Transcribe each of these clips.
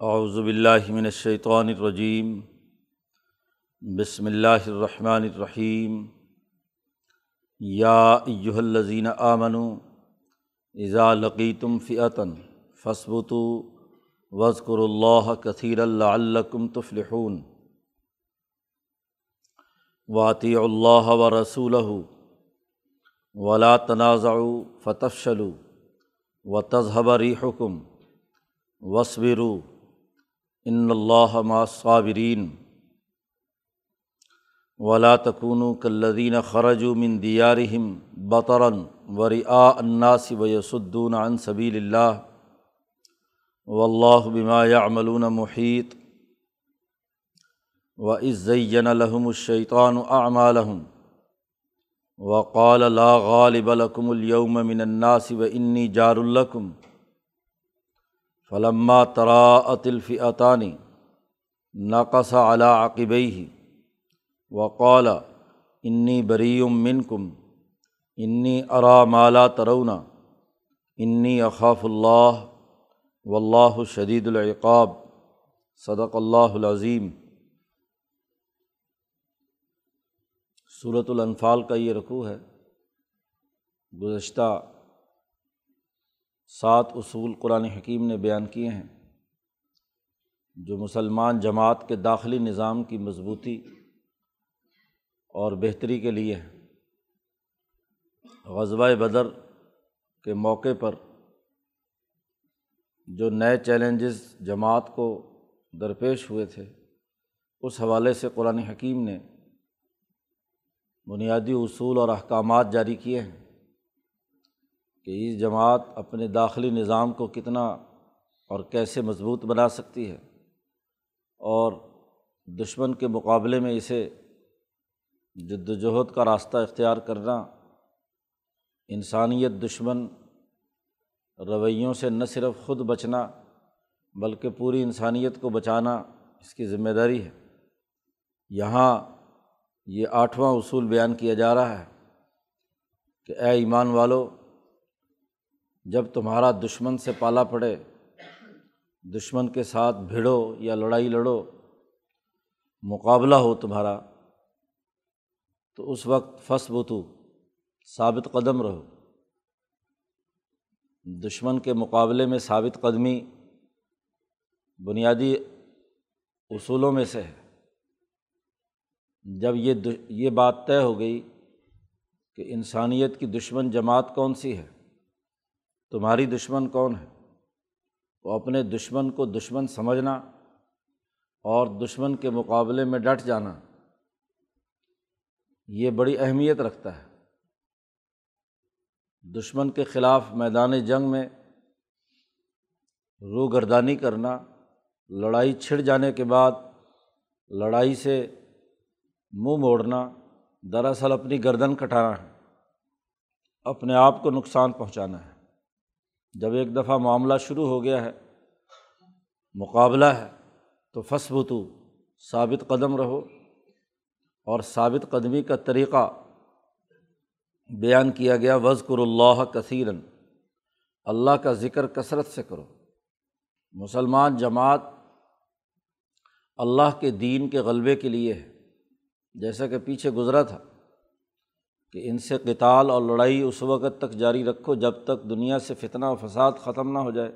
اعوذ باللہ من الشیطان الرجیم، بسم اللہ الرحمن الرحیم۔ یا ایہا الذین آمنوا اذا لقیتم فئۃ فاثبتوا واذکروا اللہ کثیرا لعلکم تفلحون۔ واطیعوا اللہ ورسولہ، ولا تنازعوا فتفشلوا وتذهب ريحكم، واصبروا۔ ان اللہ مع صابرین ولا تکونوا كالذین خرجوا من دیارہم بطرا ورئاء الناس ویصدون عن سبیل اللہ واللہ بما يعملون محیط وإذ زین لهم الشیطان اعمالهم وقال لا غالب لكم اليوم من الناس وإني جار لكم فلما تراءت الفئتان نقص على عقبيه وقال انی بريء منكم. انی ارى ما لا ترون. انی اخاف اللہ واللہ شدید العقاب. صدق اللہ العظیم صورت الانفال کا یہ رقوع ہے، گزشتہ سات اصول قرآن حکیم نے بیان کیے ہیں، جو مسلمان جماعت کے داخلی نظام کی مضبوطی اور بہتری کے لیے ہے غزبۂ بدر کے موقع پر جو نئے چیلنجز جماعت کو درپیش ہوئے تھے، اس حوالے سے قرآن حکیم نے بنیادی اصول اور احکامات جاری کیے ہیں۔ کہ یہ جماعت اپنے داخلی نظام کو کتنا اور کیسے مضبوط بنا سکتی ہے اور دشمن کے مقابلے میں اسے جد وجہد کا راستہ اختیار کرنا انسانیت دشمن رویوں سے نہ صرف خود بچنا بلکہ پوری انسانیت کو بچانا اس کی ذمہ داری ہے۔ یہاں یہ آٹھواں اصول بیان کیا جا رہا ہے کہ اے ایمان والو جب تمہارا دشمن سے پالا پڑے، دشمن کے ساتھ بھیڑو یا لڑائی لڑو، مقابلہ ہو تمہارا، تو اس وقت فس بتو ثابت قدم رہو۔ دشمن کے مقابلے میں ثابت قدمی بنیادی اصولوں میں سے ہے۔ جب یہ یہ بات طے ہو گئی کہ انسانیت کی دشمن جماعت کون سی ہے تمہاری دشمن کون ہے؟ وہ اپنے دشمن کو دشمن سمجھنا اور دشمن کے مقابلے میں ڈٹ جانا، یہ بڑی اہمیت رکھتا ہے۔ دشمن کے خلاف میدان جنگ میں روگردانی کرنا، لڑائی چھڑ جانے کے بعد لڑائی سے منہ موڑنا، دراصل اپنی گردن کٹانا ہے، اپنے آپ کو نقصان پہنچانا ہے۔ جب ایک دفعہ معاملہ شروع ہو گیا ہے، مقابلہ ہے، تو فصبتو ثابت قدم رہو۔ اور ثابت قدمی کا طریقہ بیان کیا گیا وزقر اللہ کثیرن اللہ کا ذکر کثرت سے کرو۔ مسلمان جماعت اللہ کے دین کے غلبے کے لیے ہے، جیسا کہ پیچھے گزرا تھا۔ کہ ان سے کتال اور لڑائی اس وقت تک جاری رکھو جب تک دنیا سے فتنہ و فساد ختم نہ ہو جائے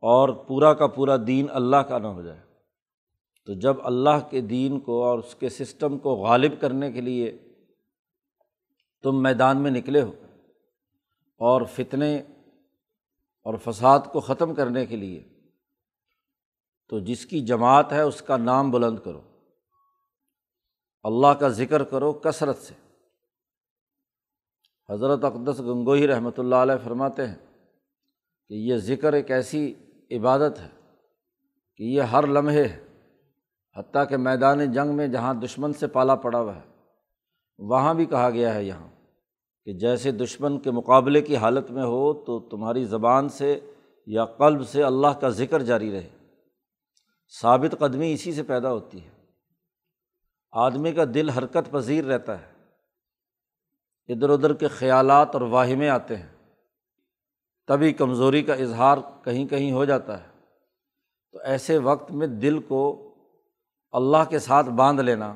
اور پورا کا پورا دین اللہ کا نہ ہو جائے۔ تو جب اللہ کے دین کو اور اس کے سسٹم کو غالب کرنے کے لیے تم میدان میں نکلے ہو اور فتنے اور فساد کو ختم کرنے کے لیے، تو جس کی جماعت ہے اس کا نام بلند کرو۔ اللہ کا ذکر کرو کثرت سے۔ حضرت اقدس گنگوئی رحمۃ اللہ علیہ فرماتے ہیں کہ یہ ذکر ایک ایسی عبادت ہے کہ یہ ہر لمحے ہے، حتیٰ کہ میدان جنگ میں جہاں دشمن سے پالا پڑا ہوا ہے، وہاں بھی کہا گیا ہے یہاں کہ جیسے دشمن کے مقابلے کی حالت میں ہو تو تمہاری زبان سے یا قلب سے اللہ کا ذکر جاری رہے۔ ثابت قدمی اسی سے پیدا ہوتی ہے۔ آدمی کا دل حرکت پذیر رہتا ہے۔ ادھر ادھر کے خیالات اور واہمیں آتے ہیں۔ تبھی کمزوری کا اظہار کہیں کہیں ہو جاتا ہے۔ تو ایسے وقت میں دل کو اللہ کے ساتھ باندھ لینا،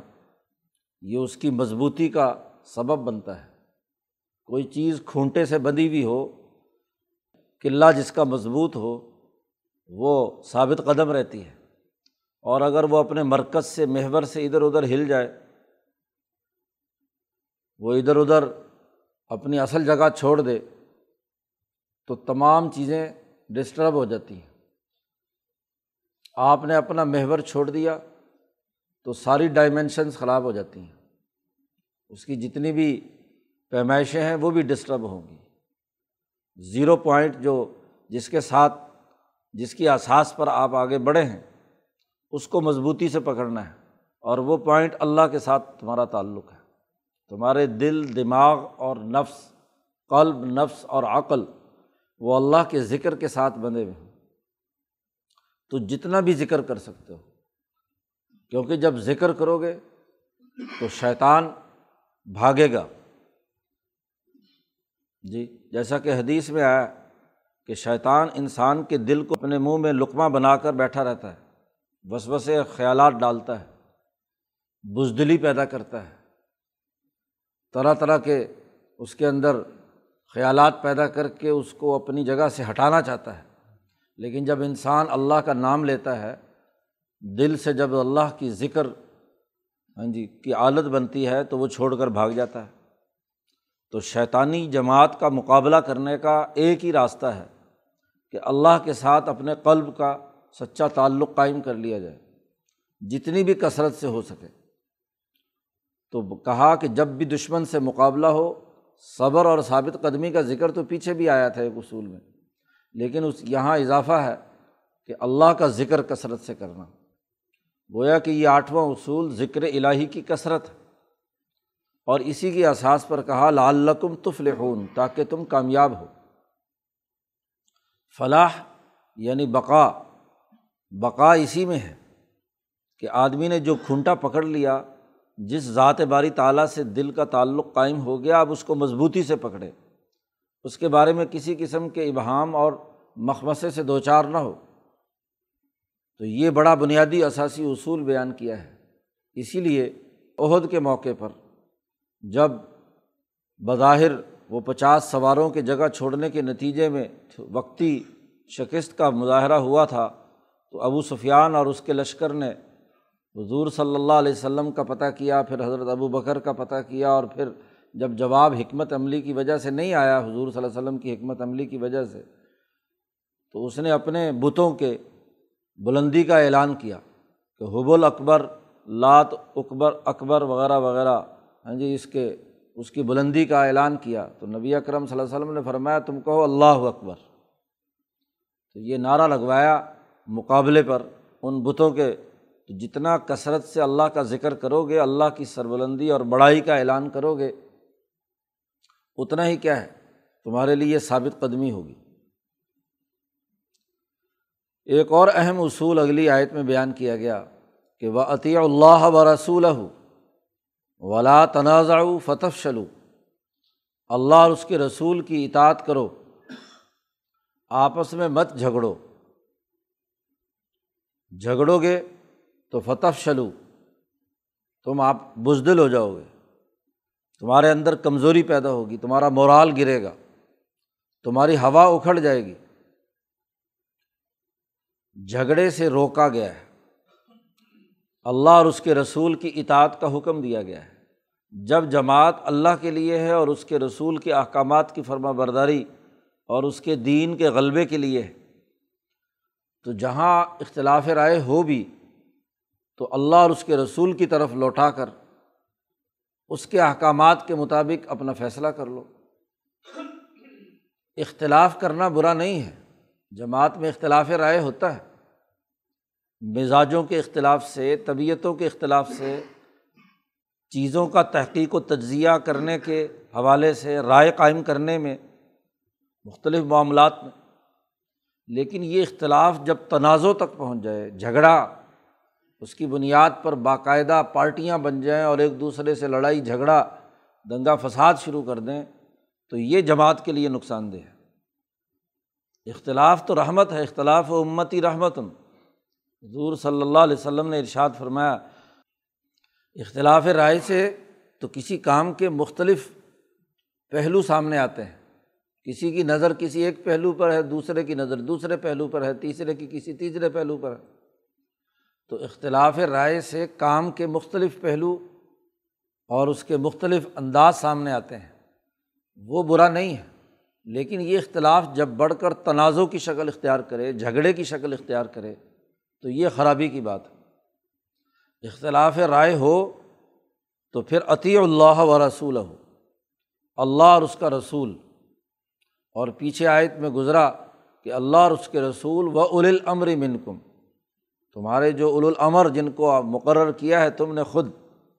یہ اس کی مضبوطی کا سبب بنتا ہے۔ کوئی چیز کھونٹے سے بندھی ہوئی ہو، قلعہ جس کا مضبوط ہو، وہ ثابت قدم رہتی ہے۔ اور اگر وہ اپنے مرکز سے، محور سے ادھر ادھر ہل جائے، وہ ادھر ادھر اپنی اصل جگہ چھوڑ دے تو تمام چیزیں ڈسٹرب ہو جاتی ہیں۔ آپ نے اپنا محور چھوڑ دیا تو ساری ڈائمینشنس خراب ہو جاتی ہیں۔ اس کی جتنی بھی پیمائشیں ہیں وہ بھی ڈسٹرب ہوں گی۔ زیرو پوائنٹ جو جس کے ساتھ جس کی اساس پر آپ آگے بڑھے ہیں، اس کو مضبوطی سے پکڑنا ہے اور وہ پوائنٹ اللہ کے ساتھ تمہارا تعلق ہے۔ تمہارے دل، دماغ اور نفس، قلب، نفس اور عقل وہ اللہ کے ذکر کے ساتھ بندھے ہوئے ہیں۔ تو جتنا بھی ذکر کر سکتے ہو، کیونکہ جب ذکر کرو گے تو شیطان بھاگے گا۔ جی جیسا کہ حدیث میں آیا کہ شیطان انسان کے دل کو اپنے منہ میں لقمہ بنا کر بیٹھا رہتا ہے بس خیالات ڈالتا ہے، بزدلی پیدا کرتا ہے۔ طرح طرح کے اس کے اندر خیالات پیدا کر کے اس کو اپنی جگہ سے ہٹانا چاہتا ہے۔ لیکن جب انسان اللہ کا نام لیتا ہے، دل سے جب اللہ کی ذکر ہاں جی کی عادت بنتی ہے، تو وہ چھوڑ کر بھاگ جاتا ہے۔ تو شیطانی جماعت کا مقابلہ کرنے کا ایک ہی راستہ ہے کہ اللہ کے ساتھ اپنے قلب کا سچا تعلق قائم کر لیا جائے، جتنی بھی کثرت سے ہو سکے۔ تو کہا کہ جب بھی دشمن سے مقابلہ ہو، صبر اور ثابت قدمی کا ذکر تو پیچھے بھی آیا تھا ایک اصول میں۔ لیکن اس یہاں اضافہ ہے کہ اللہ کا ذکر کثرت سے کرنا۔ گویا کہ یہ آٹھواں اصول ذکر الہی کی کثرت ہے۔ اور اسی کے احساس پر کہا، لعلکم تفلحون، تاکہ تم کامیاب ہو۔ فلاح یعنی بقا بقا اسی میں ہے کہ آدمی نے جو کھنٹا پکڑ لیا جس ذات باری تعالیٰ سے دل کا تعلق قائم ہو گیا اب اس کو مضبوطی سے پکڑے اس کے بارے میں کسی قسم کے ابہام اور مخمصے سے دو چار نہ ہو۔ تو یہ بڑا بنیادی اثاثی اصول بیان کیا ہے۔ اسی لیے عہد کے موقع پر جب بظاہر وہ پچاس سواروں کے جگہ چھوڑنے کے نتیجے میں وقتی شکست کا مظاہرہ ہوا تھا، تو ابو سفیان اور اس کے لشکر نے حضور صلی اللہ علیہ وسلم کا پتہ کیا، پھر حضرت ابو بکر کا پتہ کیا اور پھر جب جواب حکمت عملی کی وجہ سے نہیں آیا، حضور صلی اللہ علیہ وسلم کی حکمت عملی کی وجہ سے، تو اس نے اپنے بتوں کے بلندی کا اعلان کیا کہ حب الاکبر، لات اکبر اکبر وغیرہ وغیرہ ہاں جی اس کے، اس کی بلندی کا اعلان کیا۔ تو نبی اکرم صلی اللہ علیہ وسلم نے فرمایا، تم کہو اللہ اکبر۔ تو یہ نعرہ لگوایا مقابلے پر ان بتوں کے تو جتنا کثرت سے اللہ کا ذکر کرو گے اللہ کی سربلندی اور بڑائی کا اعلان کرو گے اتنا ہی کیا ہے، تمہارے لیے ثابت قدمی ہوگی۔ ایک اور اہم اصول اگلی آیت میں بیان کیا گیا کہ وہ عطی اللہ و رسول ولا تنازع فتح شلو اللہ اور اس کے رسول کی اطاعت کرو، آپس میں مت جھگڑو۔ جھگڑو گے تو فتح شلو تم آپ بزدل ہو جاؤ گے۔ تمہارے اندر کمزوری پیدا ہوگی، تمہارا مورال گرے گا، تمہاری ہوا اکھڑ جائے گی۔ جھگڑے سے روکا گیا ہے۔ اللہ اور اس کے رسول کی اطاعت کا حکم دیا گیا ہے۔ جب جماعت اللہ کے لیے ہے اور اس کے رسول کے احکامات کی فرما برداری اور اس کے دین کے غلبے کے لیے ہے، تو جہاں اختلاف رائے ہو بھی تو اللہ اور اس کے رسول کی طرف لوٹا کر، اس کے احکامات کے مطابق اپنا فیصلہ کر لو۔ اختلاف کرنا برا نہیں ہے۔ جماعت میں اختلاف رائے ہوتا ہے۔ مزاجوں کے اختلاف سے، طبیعتوں کے اختلاف سے، چیزوں کا تحقیق و تجزیہ کرنے کے حوالے سے رائے قائم کرنے میں مختلف معاملات میں۔ لیکن یہ اختلاف جب تنازع تک پہنچ جائے، جھگڑا اس کی بنیاد پر باقاعدہ پارٹیاں بن جائیں اور ایک دوسرے سے لڑائی، جھگڑا، دنگا فساد شروع کر دیں، تو یہ جماعت کے لیے نقصان دہ ہے۔ اختلاف تو رحمت ہے، اختلاف و امتی رحمت حضور صلی اللہ علیہ وسلم نے ارشاد فرمایا، اختلاف رائے سے تو کسی کام کے مختلف پہلو سامنے آتے ہیں۔ کسی کی نظر کسی ایک پہلو پر ہے، دوسرے کی نظر دوسرے پہلو پر ہے، تیسرے کی کسی تیسرے پہلو پر ہے۔ تو اختلاف رائے سے کام کے مختلف پہلو اور اس کے مختلف انداز سامنے آتے ہیں۔ وہ برا نہیں ہے، لیکن یہ اختلاف جب بڑھ کر تنازع کی شکل اختیار کرے، جھگڑے کی شکل اختیار کرے، تو یہ خرابی کی بات ہے۔ اختلاف رائے ہو تو پھر عطی اللہ و رسول ہو اللہ اور اس کا رسول۔ اور پیچھے آیت میں گزرا کہ اللہ اور اس کے رسول و اول الامر منکم۔ تمہارے جو الامر جن کو مقرر کیا ہے تم نے خود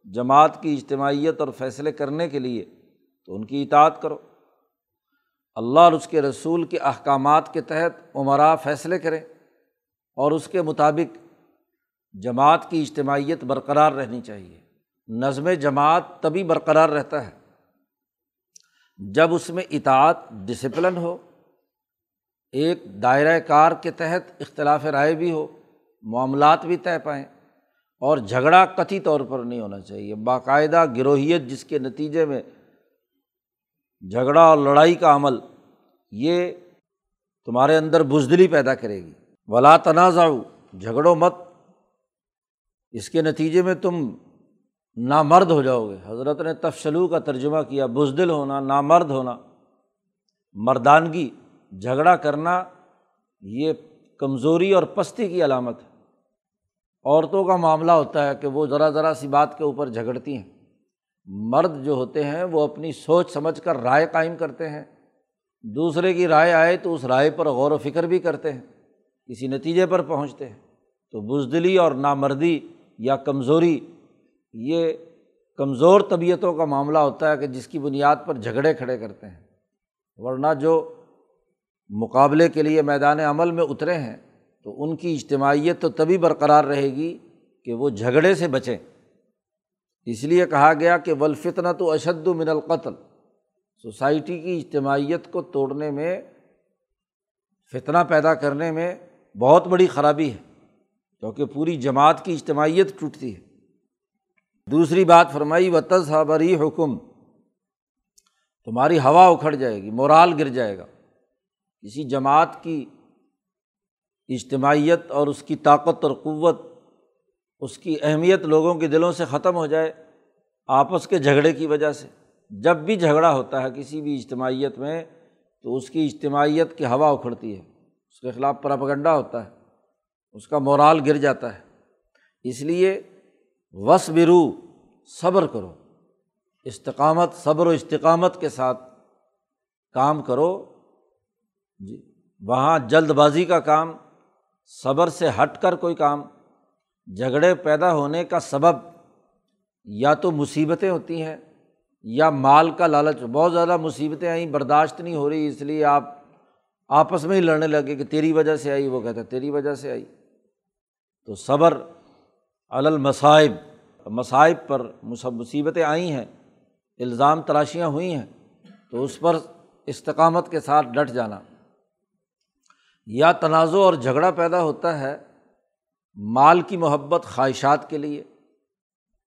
جماعت کی اجتماعیت اور فیصلے کرنے کے لیے، تو ان کی اطاعت کرو۔ اللہ اور اس کے رسول کے احکامات کے تحت عمرا فیصلے کریں اور اس کے مطابق جماعت کی اجتماعیت برقرار رہنی چاہیے۔ نظم جماعت تبھی برقرار رہتا ہے جب اس میں اطاعت ڈسپلن ہو، ایک دائرۂ کار کے تحت اختلاف رائے بھی ہو۔ معاملات بھی طے پائیں۔ اور جھگڑا کتھی طور پر نہیں ہونا چاہیے۔ باقاعدہ گروہیت جس کے نتیجے میں جھگڑا اور لڑائی کا عمل، یہ تمہارے اندر بزدلی پیدا کرے گی۔ ولا تنازع جھگڑو مت۔ اس کے نتیجے میں تم نامرد ہو جاؤ گے۔ حضرت نے تفشلو کا ترجمہ کیا، بزدل ہونا، نامرد ہونا۔ مردانگی، جھگڑا کرنا، یہ کمزوری اور پستی کی علامت ہے۔ عورتوں کا معاملہ ہوتا ہے کہ وہ ذرا ذرا سی بات کے اوپر جھگڑتی ہیں۔ مرد جو ہوتے ہیں وہ اپنی سوچ سمجھ کر رائے قائم کرتے ہیں۔ دوسرے کی رائے آئے تو اس رائے پر غور و فکر بھی کرتے ہیں۔ کسی نتیجے پر پہنچتے ہیں۔ تو بزدلی اور نامردی یا کمزوری، یہ کمزور طبیعتوں کا معاملہ ہوتا ہے کہ جس کی بنیاد پر جھگڑے کھڑے کرتے ہیں۔ ورنہ جو مقابلے کے لیے میدان عمل میں اترے ہیں تو ان کی اجتماعیت تو تبھی برقرار رہے گی کہ وہ جھگڑے سے بچیں۔ اس لیے کہا گیا کہ ولفتنا تو اشد من القتل۔ سوسائٹی کی اجتماعیت کو توڑنے میں، فتنہ پیدا کرنے میں بہت بڑی خرابی ہے، کیونکہ پوری جماعت کی اجتماعیت ٹوٹتی ہے۔ دوسری بات فرمائی و تصبری حکم تمہاری ہوا اکھڑ جائے گی، مورال گر جائے گا۔ کسی جماعت کی اجتماعیت اور اس کی طاقت اور قوت، اس کی اہمیت لوگوں کے دلوں سے ختم ہو جائے آپس کے جھگڑے کی وجہ سے۔ جب بھی جھگڑا ہوتا ہے کسی بھی اجتماعیت میں، تو اس کی اجتماعیت کی ہوا اکھڑتی ہے، اس کے خلاف پراپگنڈا ہوتا ہے، اس کا مورال گر جاتا ہے۔ اس لیے وس برو صبر کرو۔ استقامت، صبر و استقامت کے ساتھ کام کرو۔ جی وہاں جلد بازی کا کام صبر سے ہٹ کر کوئی کام، جھگڑے پیدا ہونے کا سبب یا تو مصیبتیں ہوتی ہیں یا مال کا لالچ۔ بہت زیادہ مصیبتیں آئیں، برداشت نہیں ہو رہی، اس لیے آپ آپس میں ہی لڑنے لگے کہ تیری وجہ سے آئی، وہ کہتا تیری وجہ سے آئی۔ تو صبر المصائب۔ مصائب پر مصیبتیں آئی ہیں، الزام تراشیاں ہوئی ہیں، تو اس پر استقامت کے ساتھ ڈٹ جانا۔ یا تنازع اور جھگڑا پیدا ہوتا ہے مال کی محبت خواہشات کے لیے۔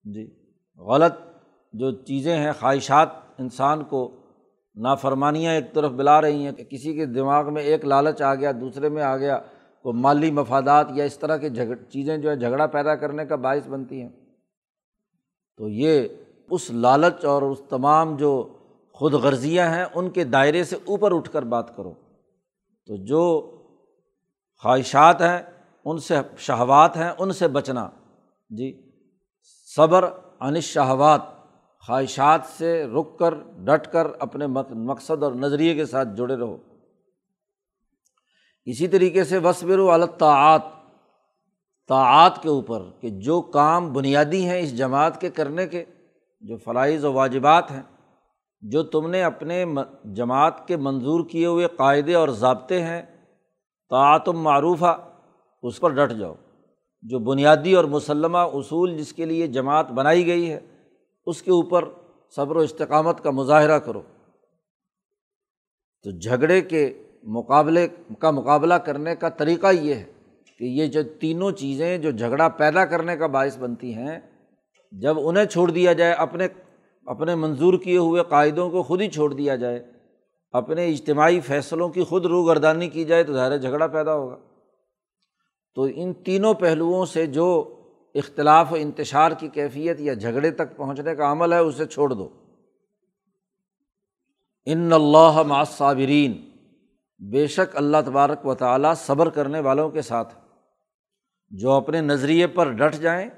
جی غلط جو چیزیں ہیں، خواہشات انسان کو نافرمانیاں ایک طرف بلا رہی ہیں کہ کسی کے دماغ میں ایک لالچ آ گیا، دوسرے میں آ گیا کو مالی مفادات یا اس طرح کی جھگڑ چیزیں جو ہے جھگڑا پیدا کرنے کا باعث بنتی ہیں۔ تو یہ اس لالچ اور اس تمام جو خود غرضیاں ہیں، ان کے دائرے سے اوپر اٹھ کر بات کرو۔ تو جو خواہشات ہیں، ان سے شہوات ہیں، ان سے بچنا۔ جی صبر عن شہوات خواہشات سے رک کر، ڈٹ کر اپنے مقصد اور نظریے کے ساتھ جڑے رہو۔ اسی طریقے سے وصبر و الطاعت طاعت کے اوپر کہ جو کام بنیادی ہیں اس جماعت کے کرنے کے، جو فرائض و واجبات ہیں، جو تم نے اپنے جماعت کے منظور کیے ہوئے قاعدے اور ضابطے ہیں تعتم معروفہ، اس پر ڈٹ جاؤ۔ جو بنیادی اور مسلمہ اصول جس کے لیے جماعت بنائی گئی ہے، اس کے اوپر صبر و استقامت کا مظاہرہ کرو۔ تو جھگڑے کے مقابلے کا مقابلہ کرنے کا طریقہ یہ ہے کہ یہ جو تینوں چیزیں جو جھگڑا پیدا کرنے کا باعث بنتی ہیں، جب انہیں چھوڑ دیا جائے، اپنے اپنے منظور کیے ہوئے قاعدوں کو خود ہی چھوڑ دیا جائے اپنے اجتماعی فیصلوں کی خود روگردانی کی جائے تو ظاہر جھگڑا پیدا ہوگا۔ تو ان تینوں پہلوؤں سے جو اختلاف و انتشار کی کیفیت یا جھگڑے تک پہنچنے کا عمل ہے، اسے چھوڑ دو۔ ان اللہ معصابرین بے شک اللہ تبارک و تعالیٰ صبر کرنے والوں کے ساتھ جو اپنے نظریے پر ڈٹ جائیں،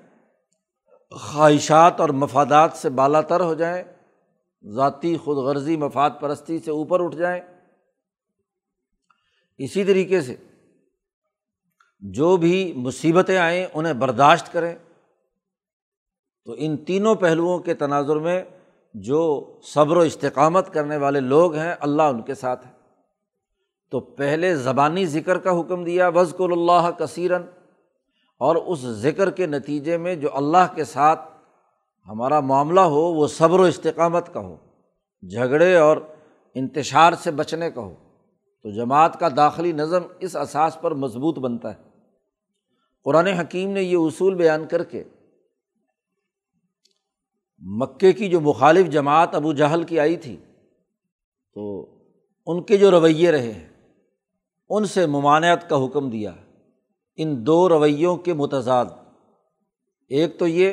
خواہشات اور مفادات سے بالا تر ہو جائیں ذاتی خود غرضی مفاد پرستی سے اوپر اٹھ جائیں۔ اسی طریقے سے جو بھی مصیبتیں آئیں انہیں برداشت کریں۔ تو ان تینوں پہلوؤں کے تناظر میں جو صبر و استقامت کرنے والے لوگ ہیں، اللہ ان کے ساتھ ہے تو پہلے زبانی ذکر کا حکم دیا وزق اللہ کثیرن اور اس ذکر کے نتیجے میں جو اللہ کے ساتھ ہمارا معاملہ ہو وہ صبر و استقامت کا ہو، جھگڑے اور انتشار سے بچنے کا ہو۔ تو جماعت کا داخلی نظم اس اساس پر مضبوط بنتا ہے۔ قرآن حکیم نے یہ اصول بیان کر کے مکے کی جو مخالف جماعت ابو جہل کی آئی تھی، تو ان کے جو رویے رہے ہیں، ان سے ممانعت کا حکم دیا۔ ان دو رویوں کے متضاد۔ ایک تو یہ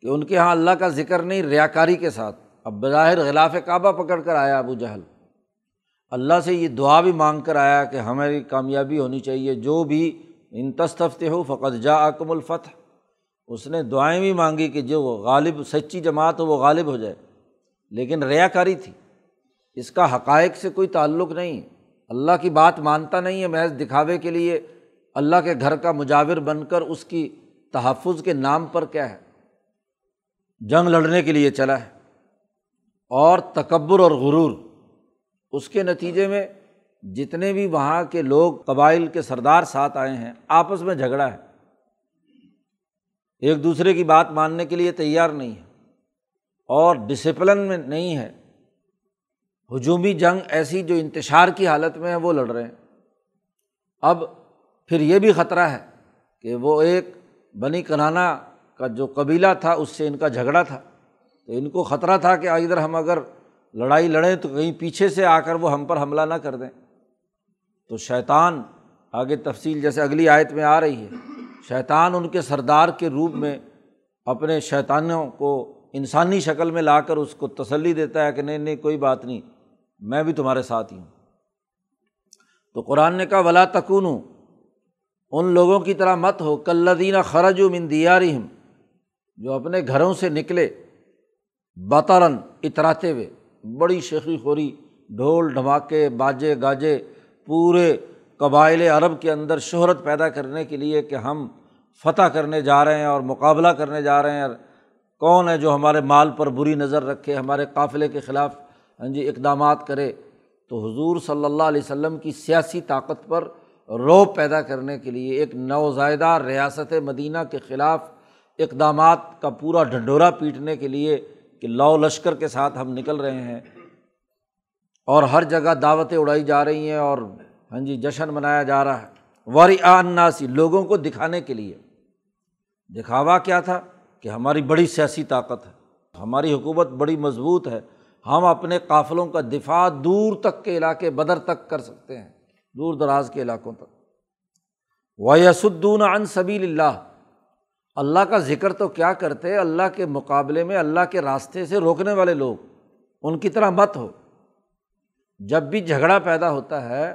کہ ان کے یہاں اللہ کا ذکر نہیں ریا کاری کے ساتھ۔ اب بظاہر غلاف کعبہ پکڑ کر آیا ابو جہل۔ اللہ سے یہ دعا بھی مانگ کر آیا کہ ہماری کامیابی ہونی چاہیے۔ جو بھی ان ہو فقط جا اکم الفتح۔ اس نے دعائیں بھی مانگی کہ جو غالب، سچی جماعت ہو، وہ غالب ہو جائے۔ لیکن ریا کاری تھی۔ اس کا حقائق سے کوئی تعلق نہیں۔ اللہ کی بات مانتا نہیں ہے محض دکھاوے کے لیے۔ اللہ کے گھر کا مجاور بن کر اس کی تحفظ کے نام پر کیا ہے؟ جنگ لڑنے کے لیے چلا ہے اور تکبر اور غرور اس کے نتیجے میں جتنے بھی وہاں کے لوگ قبائل کے سردار ساتھ آئے ہیں، آپس میں جھگڑا ہے۔ ایک دوسرے کی بات ماننے کے لیے تیار نہیں ہے اور ڈسپلن میں نہیں ہے۔ ہجومی جنگ ایسی جو انتشار کی حالت میں ہے، وہ لڑ رہے ہیں۔ اب پھر یہ بھی خطرہ ہے کہ وہ ایک بنی کنانا کا جو قبیلہ تھا، اس سے ان کا جھگڑا تھا۔ تو ان کو خطرہ تھا کہ ادھر ہم اگر لڑائی لڑیں تو کہیں پیچھے سے آ کر وہ ہم پر حملہ نہ کر دیں۔ تو شیطان آگے تفصیل، جیسے اگلی آیت میں آ رہی ہے، شیطان ان کے سردار کے روپ میں اپنے شیطانوں کو انسانی شکل میں لا کر اس کو تسلی دیتا ہے کہ نہیں نہیں، کوئی بات نہیں، میں بھی تمہارے ساتھ ہی ہوں۔ تو قرآن نے کہا، ولا تکون ان لوگوں کی طرح مت ہو کلدینہ خرج و مندیارہم جو اپنے گھروں سے نکلے بطرن اتراتے ہوئے، بڑی شیخی خوری، ڈھول ڈھماکے، باجے گاجے، پورے قبائل عرب کے اندر شہرت پیدا کرنے کے لیے کہ ہم فتح کرنے جا رہے ہیں اور مقابلہ کرنے جا رہے ہیں۔ کون ہے جو ہمارے مال پر بری نظر رکھے، ہمارے قافلے کے خلاف ہاں جی اقدامات کرے؟ تو حضور صلی اللہ علیہ وسلم کی سیاسی طاقت پر روب پیدا کرنے کے لیے ایک نوزائیدہ ریاست مدینہ کے خلاف اقدامات کا پورا ڈھنڈورا پیٹنے کے لیے کہ لو لشکر کے ساتھ ہم نکل رہے ہیں اور ہر جگہ دعوتیں اڑائی جا رہی ہیں اور ہاں جی جشن منایا جا رہا ہے۔ واری اناسی لوگوں کو دکھانے کے لیے۔ دکھاوا کیا تھا؟ کہ ہماری بڑی سیاسی طاقت ہے۔ ہماری حکومت بڑی مضبوط ہے۔ ہم اپنے قافلوں کا دفاع دور تک کے علاقے بدر تک کر سکتے ہیں۔ دور دراز کے علاقوں تک۔ ویسدون ان سبیل اللہ اللہ کا ذکر تو کیا کرتے اللہ کے مقابلے میں اللہ کے راستے سے روکنے والے لوگ۔ ان کی طرح مت ہو۔ جب بھی جھگڑا پیدا ہوتا ہے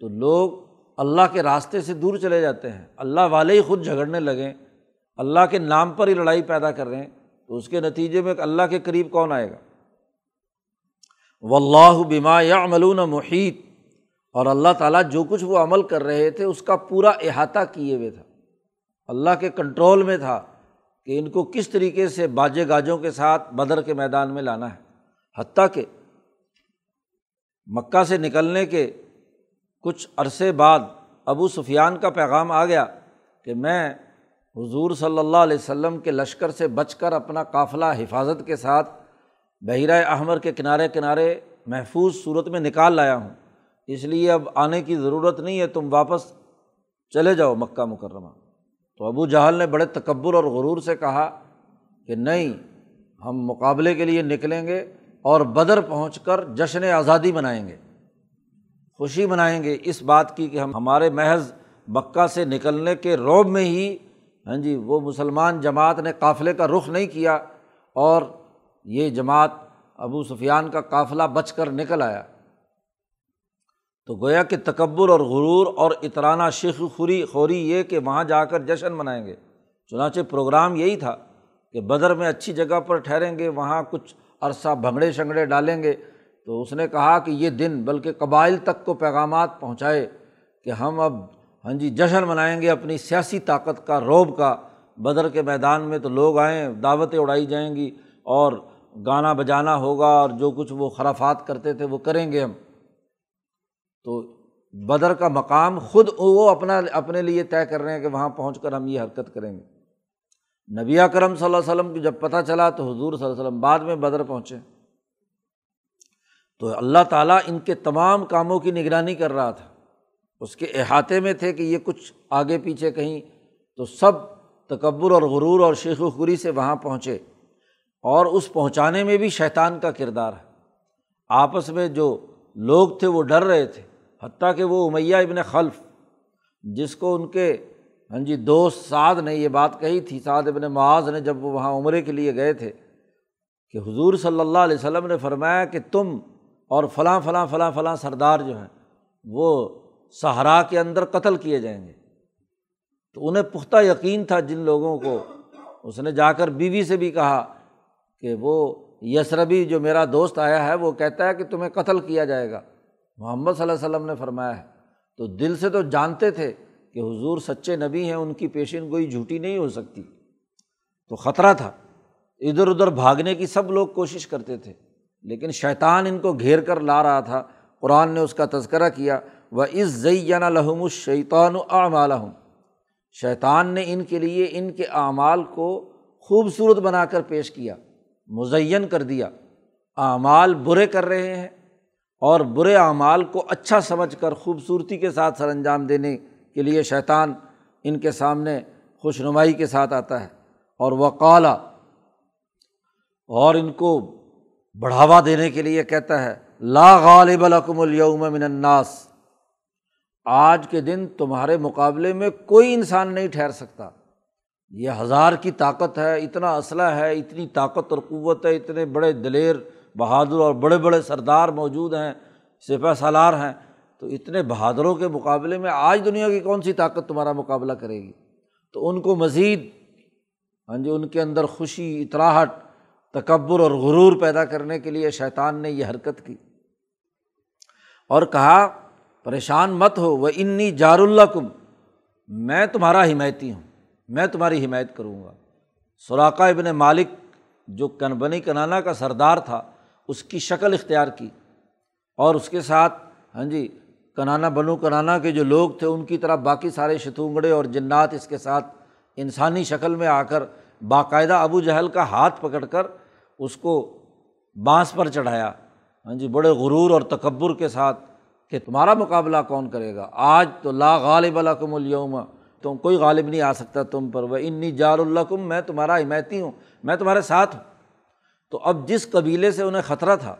تو لوگ اللہ کے راستے سے دور چلے جاتے ہیں۔ اللہ والے ہی خود جھگڑنے لگیں اللہ کے نام پر ہی لڑائی پیدا کر رہے ہیں۔ تو اس کے نتیجے میں اللہ کے قریب کون آئے گا؟ و اللہ بما یا عملون محیط۔ اور اللہ تعالیٰ جو کچھ وہ عمل کر رہے تھے، اس کا پورا احاطہ کیے ہوئے تھا۔ اللہ کے کنٹرول میں تھا کہ ان کو کس طریقے سے باجے گاجوں کے ساتھ بدر کے میدان میں لانا ہے۔ حتیٰ کہ مکہ سے نکلنے کے کچھ عرصے بعد ابو سفیان کا پیغام آ گیا کہ میں حضور صلی اللہ علیہ وسلم کے لشکر سے بچ کر اپنا قافلہ حفاظت کے ساتھ بحیرۂ احمر کے کنارے کنارے محفوظ صورت میں نکال لایا ہوں۔ اس لیے اب آنے کی ضرورت نہیں ہے، تم واپس چلے جاؤ مکہ مکرمہ۔ تو ابو جہل نے بڑے تکبر اور غرور سے کہا کہ نہیں، ہم مقابلے کے لیے نکلیں گے اور بدر پہنچ کر جشن آزادی منائیں گے۔ خوشی منائیں گے اس بات کی کہ ہم ہمارے محض مکہ سے نکلنے کے روب میں ہی ہاں جی وہ مسلمان جماعت نے قافلے کا رخ نہیں کیا اور یہ جماعت ابو سفیان کا قافلہ بچ کر نکل آیا۔ تو گویا کہ تکبر اور غرور اور اطرانہ شیخ خوری خوری یہ کہ وہاں جا کر جشن منائیں گے۔ چنانچہ پروگرام یہی تھا کہ بدر میں اچھی جگہ پر ٹھہریں گے، وہاں کچھ عرصہ بھنگڑے شنگڑے ڈالیں گے۔ تو اس نے کہا کہ یہ دن بلکہ قبائل تک کو پیغامات پہنچائے کہ ہم اب ہاں جی جشن منائیں گے اپنی سیاسی طاقت کا، روب کا۔ بدر کے میدان میں تو لوگ آئیں، دعوتیں اڑائی جائیں گی اور گانا بجانا ہوگا اور جو کچھ وہ خرافات کرتے تھے وہ کریں گے ہم۔ تو بدر کا مقام خود وہ اپنا اپنے لیے طے کر رہے ہیں کہ وہاں پہنچ کر ہم یہ حرکت کریں گے۔ نبی کرم صلی اللہ علیہ وسلم کو جب پتہ چلا تو حضور صلی اللہ علیہ وسلم بعد میں بدر پہنچے۔ تو اللہ تعالیٰ ان کے تمام کاموں کی نگرانی کر رہا تھا۔ اس کے احاطے میں تھے کہ یہ کچھ آگے پیچھے کہیں۔ تو سب تکبر اور غرور اور شیخ و خوری سے وہاں پہنچے۔ اور اس پہنچانے میں بھی شیطان کا کردار ہے۔ آپس میں جو لوگ تھے وہ ڈر رہے تھے۔ حتیٰ کہ وہ امیہ ابن خلف، جس کو ان کے ہاں جی دوست سعد نے یہ بات کہی تھی، سعد ابن معاذ نے جب وہ وہاں عمرے کے لیے گئے تھے، کہ حضور صلی اللہ علیہ وسلم نے فرمایا کہ تم اور فلاں فلاں فلاں فلاں سردار جو ہیں، وہ صحرا کے اندر قتل کیے جائیں گے۔ تو انہیں پختہ یقین تھا جن لوگوں کو۔ اس نے جا کر بیوی سے بھی کہا کہ وہ یسربی جو میرا دوست آیا ہے، وہ کہتا ہے کہ تمہیں قتل کیا جائے گا۔ محمد صلی اللہ علیہ وسلم نے فرمایا ہے، تو دل سے تو جانتے تھے کہ حضور سچے نبی ہیں، ان کی پیشین گوئی جھوٹی نہیں ہو سکتی۔ تو خطرہ تھا۔ ادھر ادھر بھاگنے کی سب لوگ کوشش کرتے تھے، لیکن شیطان ان کو گھیر کر لا رہا تھا۔ قرآن نے اس کا تذکرہ کیا وہ اس زئی لحم الشیطان اعمالحم شیطان نے ان کے لیے ان کے اعمال کو خوبصورت بنا کر پیش کیا، مزین کر دیا۔ اعمال برے کر رہے ہیں۔ اور برے اعمال کو اچھا سمجھ کر خوبصورتی کے ساتھ سر انجام دینے کے لیے شیطان ان کے سامنے خوش نمائی کے ساتھ آتا ہے۔ اور وہ کالا اور ان کو بڑھاوا دینے کے لیے کہتا ہے، لا غالب الکم الوم من الناس۔ آج کے دن تمہارے مقابلے میں کوئی انسان نہیں ٹھہر سکتا۔ یہ ہزار کی طاقت ہے، اتنا اسلحہ ہے، اتنی طاقت اور قوت ہے، اتنے بڑے دلیر بہادر اور بڑے بڑے سردار موجود ہیں، سپہ سالار ہیں۔ تو اتنے بہادروں کے مقابلے میں آج دنیا کی کون سی طاقت تمہارا مقابلہ کرے گی؟ تو ان کو مزید ہاں جی ان کے اندر خوشی اطراہٹ تکبر اور غرور پیدا کرنے کے لیے شیطان نے یہ حرکت کی۔ اور کہا، پریشان مت ہو، وہ انی جار اللہ کم میں تمہارا حمایتی ہوں، میں تمہاری حمایت کروں گا۔ سوراقہ ابن مالک، جو کن بنی کنانا کا سردار تھا اس کی شکل اختیار کی اور اس کے ساتھ ہاں جی کنانا، بنو کنانا کے جو لوگ تھے، ان کی طرح باقی سارے شتونگڑے اور جنات اس کے ساتھ انسانی شکل میں آ کر باقاعدہ ابو جہل کا ہاتھ پکڑ کر اس کو بانس پر چڑھایا۔ ہاں جی بڑے غرور اور تکبر کے ساتھ کہ تمہارا مقابلہ کون کرے گا؟ آج تو لا غالب الکم الوم تم کوئی غالب نہیں آ سکتا تم پر وہ انی جار الکم میں تمہارا حمایتی ہوں، میں تمہارے ساتھ ہوں۔ تو اب جس قبیلے سے انہیں خطرہ تھا،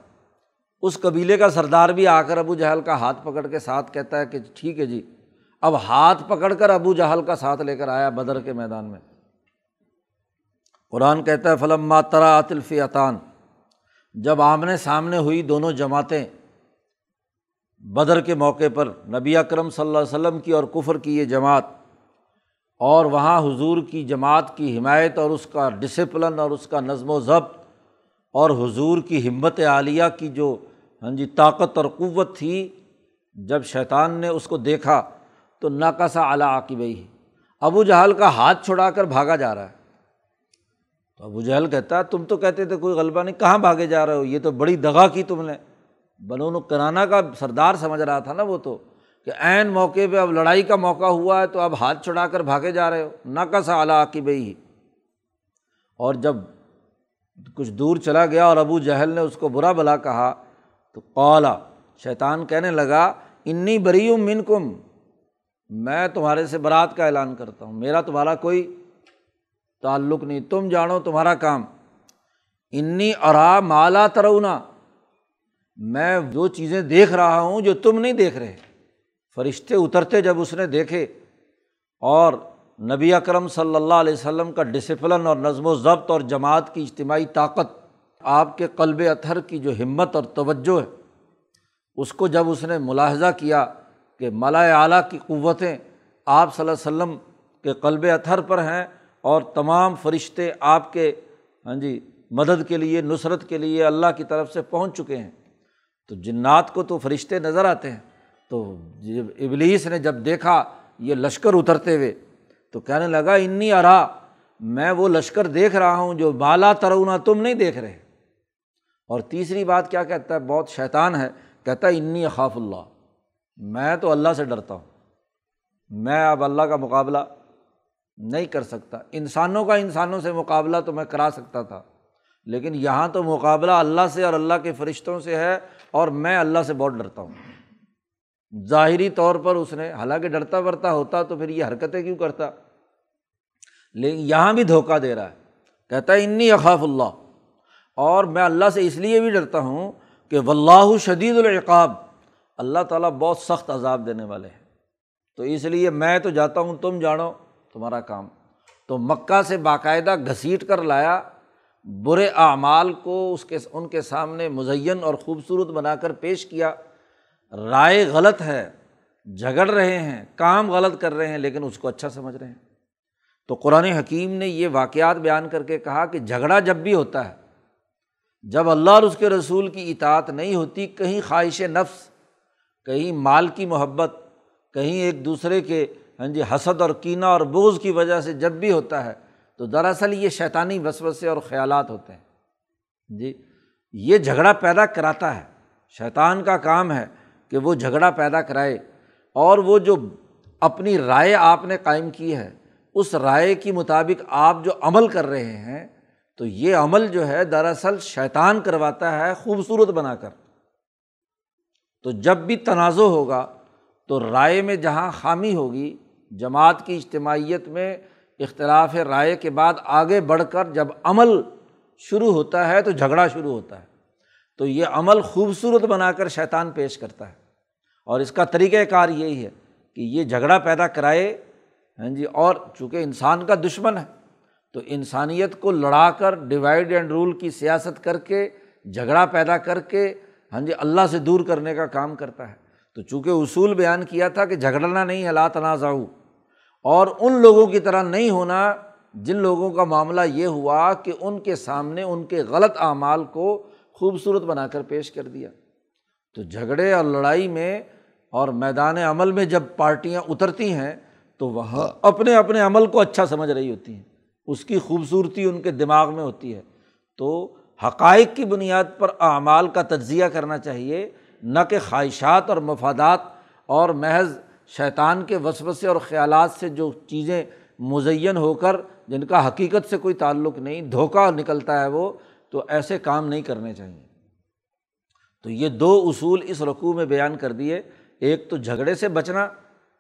اس قبیلے کا سردار بھی آ کر ابو جہل کا ہاتھ پکڑ کے ساتھ کہتا ہے کہ ٹھیک ہے جی اب ہاتھ پکڑ کر ابو جہل کا ساتھ لے کر آیا بدر کے میدان میں۔ قرآن کہتا ہے فلم ماترا عطلفی عطان جب آمنے سامنے ہوئی دونوں جماعتیں بدر کے موقع پر نبی اکرم صلی اللہ علیہ وسلم کی اور کفر کی یہ جماعت، اور وہاں حضور کی جماعت کی حمایت اور اس کا ڈسپلن اور اس کا نظم و ضبط اور حضور کی ہمت عالیہ کی جو ہاں جی طاقت اور قوت تھی، جب شیطان نے اس کو دیکھا تو ناکاسا اعلیٰ عاقب ہی ابو جہل کا ہاتھ چھڑا کر بھاگا جا رہا ہے۔ تو ابو جہل کہتا ہے تم تو کہتے تھے کوئی غلبہ نہیں، کہاں بھاگے جا رہے ہو؟ یہ تو بڑی دگا کی تم نے۔ بنون کرانا کا سردار سمجھ رہا تھا نا وہ تو، کہ عین موقع پہ اب لڑائی کا موقع ہوا ہے تو اب ہاتھ چھڑا کر بھاگے جا رہے ہو۔ نہ اعلیٰ عقیب ہی اور جب کچھ دور چلا گیا اور ابو جہل نے اس کو برا بلا کہا تو قولا شیطان کہنے لگا، انی بری من کم میں تمہارے سے برات کا اعلان کرتا ہوں، میرا تمہارا کوئی تعلق نہیں، تم جانو تمہارا کام۔ انی ارا مالا ترونا میں جو چیزیں دیکھ رہا ہوں جو تم نہیں دیکھ رہے۔ فرشتے اترتے جب اس نے دیکھے اور نبی اکرم صلی اللہ علیہ وسلم کا ڈسپلن اور نظم و ضبط اور جماعت کی اجتماعی طاقت آپ کے قلب اتھر کی جو ہمت اور توجہ ہے، اس کو جب اس نے ملاحظہ کیا کہ ملا اعلیٰ کی قوتیں آپ صلی اللہ علیہ وسلم کے قلب اتھر پر ہیں اور تمام فرشتے آپ کے ہاں جی مدد کے لیے، نصرت کے لیے اللہ کی طرف سے پہنچ چکے ہیں۔ تو جنات کو تو فرشتے نظر آتے ہیں۔ تو جب ابلیس نے جب دیکھا یہ لشکر اترتے ہوئے تو کہنے لگا، انی ارا، میں وہ لشکر دیکھ رہا ہوں جو بالا ترونا تم نہیں دیکھ رہے۔ اور تیسری بات کیا کہتا ہے؟ بہت شیطان ہے، کہتا ہے، انی خاف اللہ۔ میں تو اللہ سے ڈرتا ہوں۔ میں اب اللہ کا مقابلہ نہیں کر سکتا۔ انسانوں کا انسانوں سے مقابلہ تو میں کرا سکتا تھا، لیکن یہاں تو مقابلہ اللہ سے اور اللہ کے فرشتوں سے ہے اور میں اللہ سے بہت ڈرتا ہوں۔ ظاہری طور پر اس نے، حالانکہ ڈرتا ورتا ہوتا تو پھر یہ حرکتیں کیوں کرتا؟ لیکن یہاں بھی دھوکہ دے رہا ہے۔ کہتا ہے، انی اخاف اللہ اور میں اللہ سے اس لیے بھی ڈرتا ہوں کہ و اللہ شدید العقاب، اللہ تعالیٰ بہت سخت عذاب دینے والے ہیں۔ تو اس لیے میں تو جاتا ہوں، تم جانو تمہارا کام۔ تو مکہ سے باقاعدہ گھسیٹ کر لایا، برے اعمال کو اس کے، ان کے سامنے مزین اور خوبصورت بنا کر پیش کیا۔ رائے غلط ہے، جھگڑ رہے ہیں، کام غلط کر رہے ہیں، لیکن اس کو اچھا سمجھ رہے ہیں۔ تو قرآن حکیم نے یہ واقعات بیان کر کے کہا کہ جھگڑا جب بھی ہوتا ہے، جب اللہ اور اس کے رسول کی اطاعت نہیں ہوتی، کہیں خواہش نفس، کہیں مال کی محبت، کہیں ایک دوسرے کے ہاں جی حسد اور کینہ اور بوجھ کی وجہ سے جب بھی ہوتا ہے، تو دراصل یہ شیطانی وسوسے اور خیالات ہوتے ہیں۔ جی یہ جھگڑا پیدا کراتا ہے، شیطان کا کام ہے کہ وہ جھگڑا پیدا کرائے اور وہ جو اپنی رائے آپ نے قائم کی ہے، اس رائے کے مطابق آپ جو عمل کر رہے ہیں، تو یہ عمل جو ہے دراصل شیطان کرواتا ہے خوبصورت بنا کر۔ تو جب بھی تنازع ہوگا، تو رائے میں جہاں خامی ہوگی، جماعت کی اجتماعیت میں اختلاف رائے کے بعد آگے بڑھ کر جب عمل شروع ہوتا ہے، تو جھگڑا شروع ہوتا ہے۔ تو یہ عمل خوبصورت بنا کر شیطان پیش کرتا ہے۔ اور اس کا طریقۂ کار یہی ہے کہ یہ جھگڑا پیدا کرائے ہاں جی اور چونکہ انسان کا دشمن ہے، تو انسانیت کو لڑا کر ڈیوائڈ اینڈ رول کی سیاست کر کے، جھگڑا پیدا کر کے ہاں جی اللہ سے دور کرنے کا کام کرتا ہے۔ تو چونکہ اصول بیان کیا تھا کہ جھگڑنا نہیں ہے، لا تنازع اور ان لوگوں کی طرح نہیں ہونا، جن لوگوں کا معاملہ یہ ہوا کہ ان کے سامنے ان کے غلط اعمال کو خوبصورت بنا کر پیش کر دیا۔ تو جھگڑے اور لڑائی میں اور میدان عمل میں جب پارٹیاں اترتی ہیں، تو وہ اپنے اپنے عمل کو اچھا سمجھ رہی ہوتی ہیں۔ اس کی خوبصورتی ان کے دماغ میں ہوتی ہے۔ تو حقائق کی بنیاد پر اعمال کا تجزیہ کرنا چاہیے، نہ کہ خواہشات اور مفادات اور محض شیطان کے وسوسے اور خیالات سے جو چیزیں مزین ہو کر، جن کا حقیقت سے کوئی تعلق نہیں، دھوکہ نکلتا ہے وہ تو ایسے کام نہیں کرنے چاہیے۔ تو یہ دو اصول اس رقوع میں بیان کر دیے۔ ایک تو جھگڑے سے بچنا،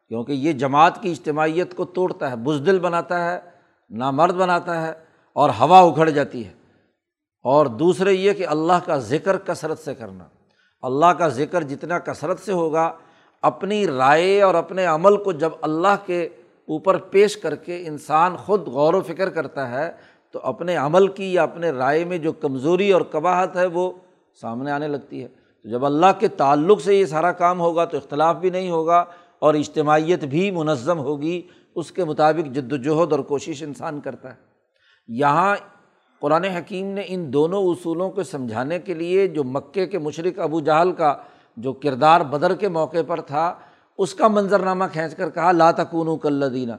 کیونکہ یہ جماعت کی اجتماعیت کو توڑتا ہے، بزدل بناتا ہے، نامرد بناتا ہے اور ہوا اکھڑ جاتی ہے۔ اور دوسرے یہ کہ اللہ کا ذکر کثرت سے کرنا۔ اللہ کا ذکر جتنا کثرت سے ہوگا، اپنی رائے اور اپنے عمل کو جب اللہ کے اوپر پیش کر کے انسان خود غور و فکر کرتا ہے تو اپنے عمل کی یا اپنے رائے میں جو کمزوری اور قباہت ہے وہ سامنے آنے لگتی ہے۔ تو جب اللہ کے تعلق سے یہ سارا کام ہوگا تو اختلاف بھی نہیں ہوگا اور اجتماعیت بھی منظم ہوگی۔ اس کے مطابق جد وجہد اور کوشش انسان کرتا ہے۔ یہاں قرآن حکیم نے ان دونوں اصولوں کو سمجھانے کے لیے جو مکے کے مشرق ابو جہل کا جو کردار بدر کے موقع پر تھا، اس کا منظرنامہ کھینچ کر کہا، لا تکون کلدینہ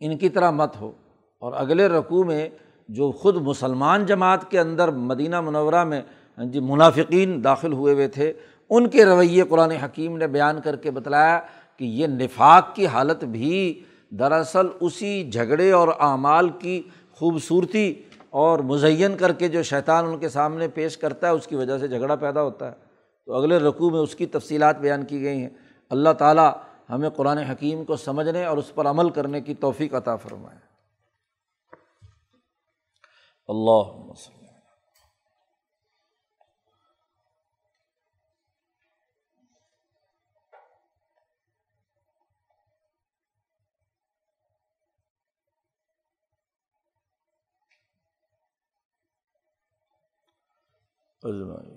ان کی طرح مت ہو۔ اور اگلے رقوع میں جو خود مسلمان جماعت کے اندر مدینہ منورہ میں ہاں جی منافقین داخل ہوئے ہوئے تھے، ان کے رویے قرآن حکیم نے بیان کر کے بتلایا کہ یہ نفاق کی حالت بھی دراصل اسی جھگڑے اور اعمال کی خوبصورتی اور مزین کر کے جو شیطان ان کے سامنے پیش کرتا ہے، اس کی وجہ سے جھگڑا پیدا ہوتا ہے۔ تو اگلے رقوع میں اس کی تفصیلات بیان کی گئی ہیں۔ اللہ تعالیٰ ہمیں قرآن حکیم کو سمجھنے اور اس پر عمل کرنے کی توفیق عطا فرمائے۔ اللہ اجمعین